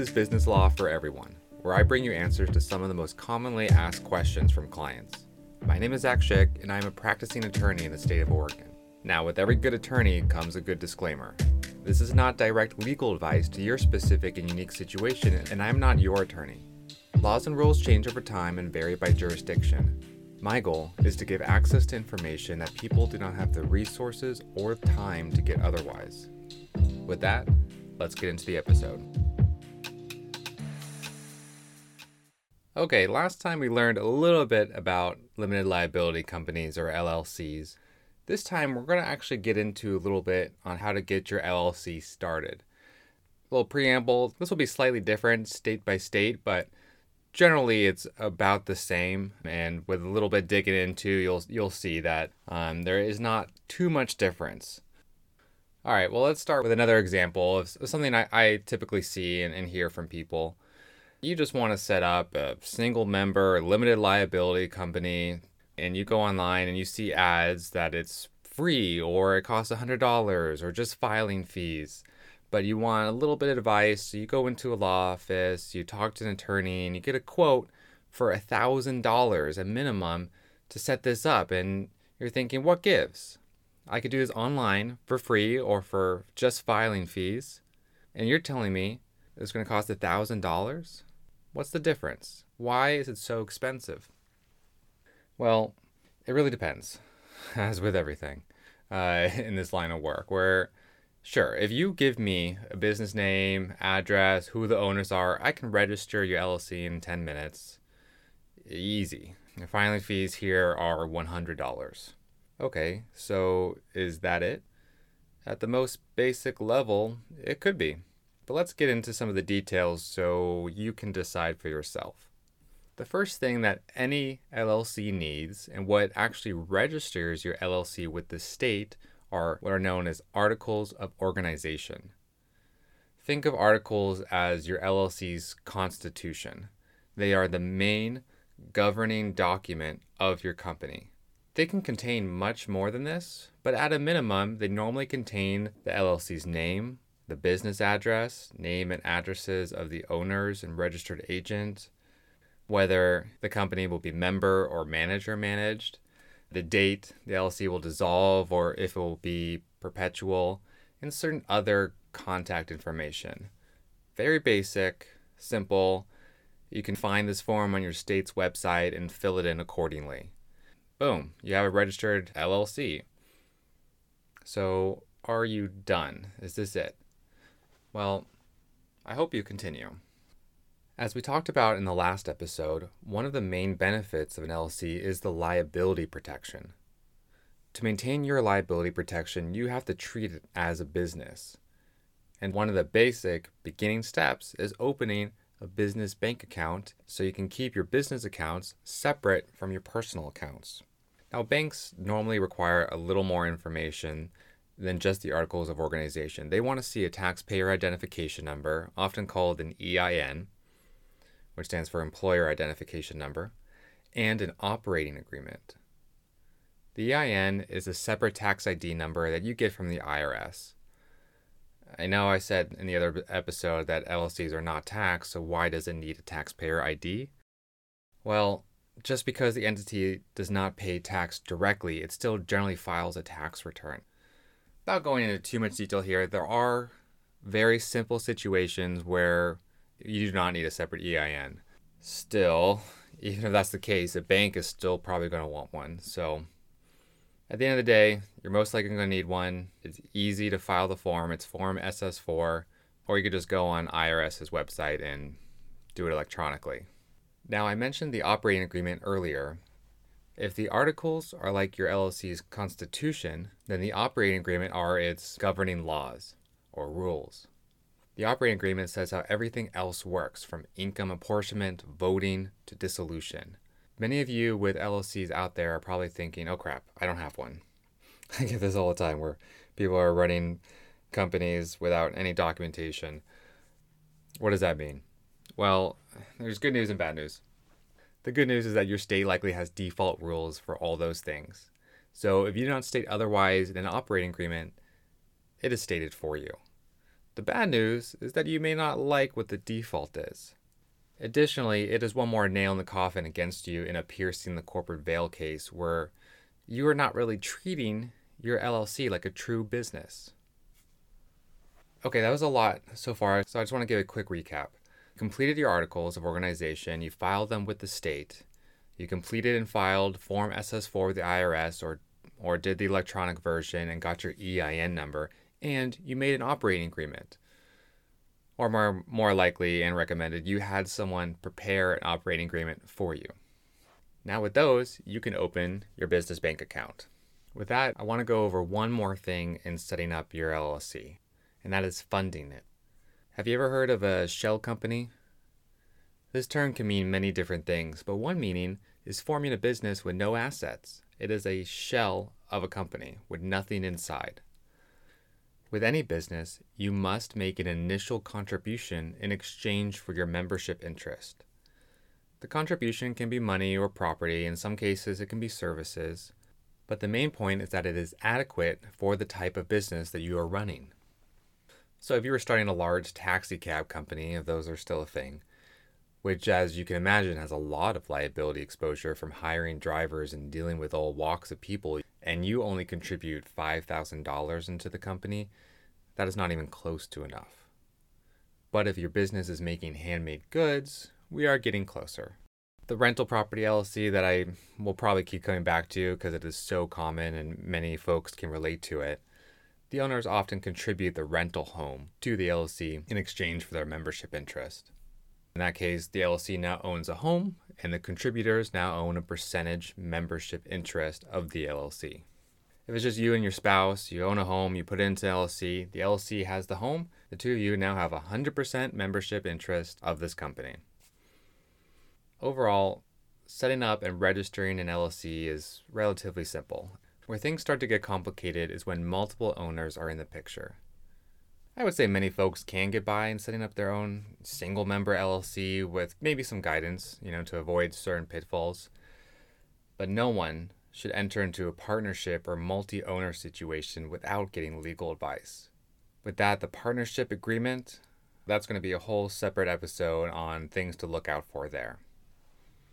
is Business Law for Everyone, where I bring you answers to some of the most commonly asked questions from clients. My name is Zach Schick, and I am a practicing attorney in the state of Oregon. Now, with every good attorney comes a good disclaimer. This is not direct legal advice to your specific and unique situation, and I am not your attorney. Laws and rules change over time and vary by jurisdiction. My goal is to give access to information that people do not have the resources or time to get otherwise. With that, let's get into the episode. Okay, last time we learned a little bit about limited liability companies or LLCs. This time we're going to actually get into a little bit on how to get your LLC started. A little preamble this will be slightly different state by state, but generally it's about the same. And with a little bit digging into, you'll you'll see that um, there is not too much difference. All right, well, let's start with another example of something I, I typically see and, and hear from people. You just want to set up a single member limited liability company and you go online and you see ads that it's free or it costs $100 or just filing fees. But you want a little bit of advice so you go into a law office you talk to an attorney and you get a quote for $1000 a minimum to set this up and you're thinking what gives? I could do this online for free or for just filing fees and you're telling me it's going to cost $1000 what's the difference why is it so expensive well, it really depends, as with everything uh, in this line of work. Where, sure, if you give me a business name, address, who the owners are, I can register your LLC in 10 minutes. Easy. The filing fees here are $100. Okay, so is that it? At the most basic level, it could be. But let's get into some of the details so you can decide for yourself. The first thing that any LLC needs and what actually registers your LLC with the state are what are known as articles of organization. Think of articles as your LLC's constitution. They are the main governing document of your company. They can contain much more than this, but at a minimum, they normally contain the LLC's name, the business address, name and addresses of the owners and registered agent, whether the company will be member or manager managed, the date the LLC will dissolve or if it will be perpetual, and certain other contact information. Very basic, simple. You can find this form on your state's website and fill it in accordingly. Boom, you have a registered LLC. So, are you done? Is this it? Well, I hope you continue. As we talked about in the last episode, one of the main benefits of an LLC is the liability protection. To maintain your liability protection, you have to treat it as a business. And one of the basic beginning steps is opening a business bank account so you can keep your business accounts separate from your personal accounts. Now, banks normally require a little more information than just the articles of organization. They want to see a taxpayer identification number, often called an EIN, which stands for Employer Identification Number, and an operating agreement. The EIN is a separate tax ID number that you get from the IRS. I know I said in the other episode that LLCs are not taxed, so why does it need a taxpayer ID? Well, just because the entity does not pay tax directly, it still generally files a tax return. Without going into too much detail here, there are very simple situations where you do not need a separate EIN. Still, even if that's the case, a bank is still probably going to want one. So at the end of the day, you're most likely going to need one. It's easy to file the form. It's Form SS4, or you could just go on IRS's website and do it electronically. Now, I mentioned the operating agreement earlier. If the articles are like your LLC's constitution, then the operating agreement are its governing laws or rules. The operating agreement says how everything else works, from income apportionment, voting, to dissolution. Many of you with LLCs out there are probably thinking, oh crap, I don't have one. I get this all the time where people are running companies without any documentation. What does that mean? Well, there's good news and bad news. The good news is that your state likely has default rules for all those things. So if you do not state otherwise in an operating agreement, it is stated for you. The bad news is that you may not like what the default is. Additionally, it is one more nail in the coffin against you in a piercing the corporate veil case where you are not really treating your LLC like a true business. Okay, that was a lot so far, so I just want to give a quick recap. Completed your articles of organization, you filed them with the state, you completed and filed Form SS4 with the IRS or or did the electronic version and got your EIN number, and you made an operating agreement. Or more more likely and recommended, you had someone prepare an operating agreement for you. Now with those, you can open your business bank account. With that, I want to go over one more thing in setting up your LLC, and that is funding it. Have you ever heard of a shell company? This term can mean many different things, but one meaning is forming a business with no assets. It is a shell of a company with nothing inside. With any business, you must make an initial contribution in exchange for your membership interest. The contribution can be money or property, in some cases, it can be services, but the main point is that it is adequate for the type of business that you are running. So, if you were starting a large taxi cab company, if those are still a thing, which, as you can imagine, has a lot of liability exposure from hiring drivers and dealing with all walks of people, and you only contribute $5,000 into the company, that is not even close to enough. But if your business is making handmade goods, we are getting closer. The rental property LLC that I will probably keep coming back to because it is so common and many folks can relate to it. The owners often contribute the rental home to the LLC in exchange for their membership interest. In that case, the LLC now owns a home, and the contributors now own a percentage membership interest of the LLC. If it's just you and your spouse, you own a home, you put it into LLC, the LLC has the home, the two of you now have a 100% membership interest of this company. Overall, setting up and registering an LLC is relatively simple. Where things start to get complicated is when multiple owners are in the picture. I would say many folks can get by in setting up their own single member LLC with maybe some guidance, you know, to avoid certain pitfalls. But no one should enter into a partnership or multi owner situation without getting legal advice. With that, the partnership agreement, that's going to be a whole separate episode on things to look out for there.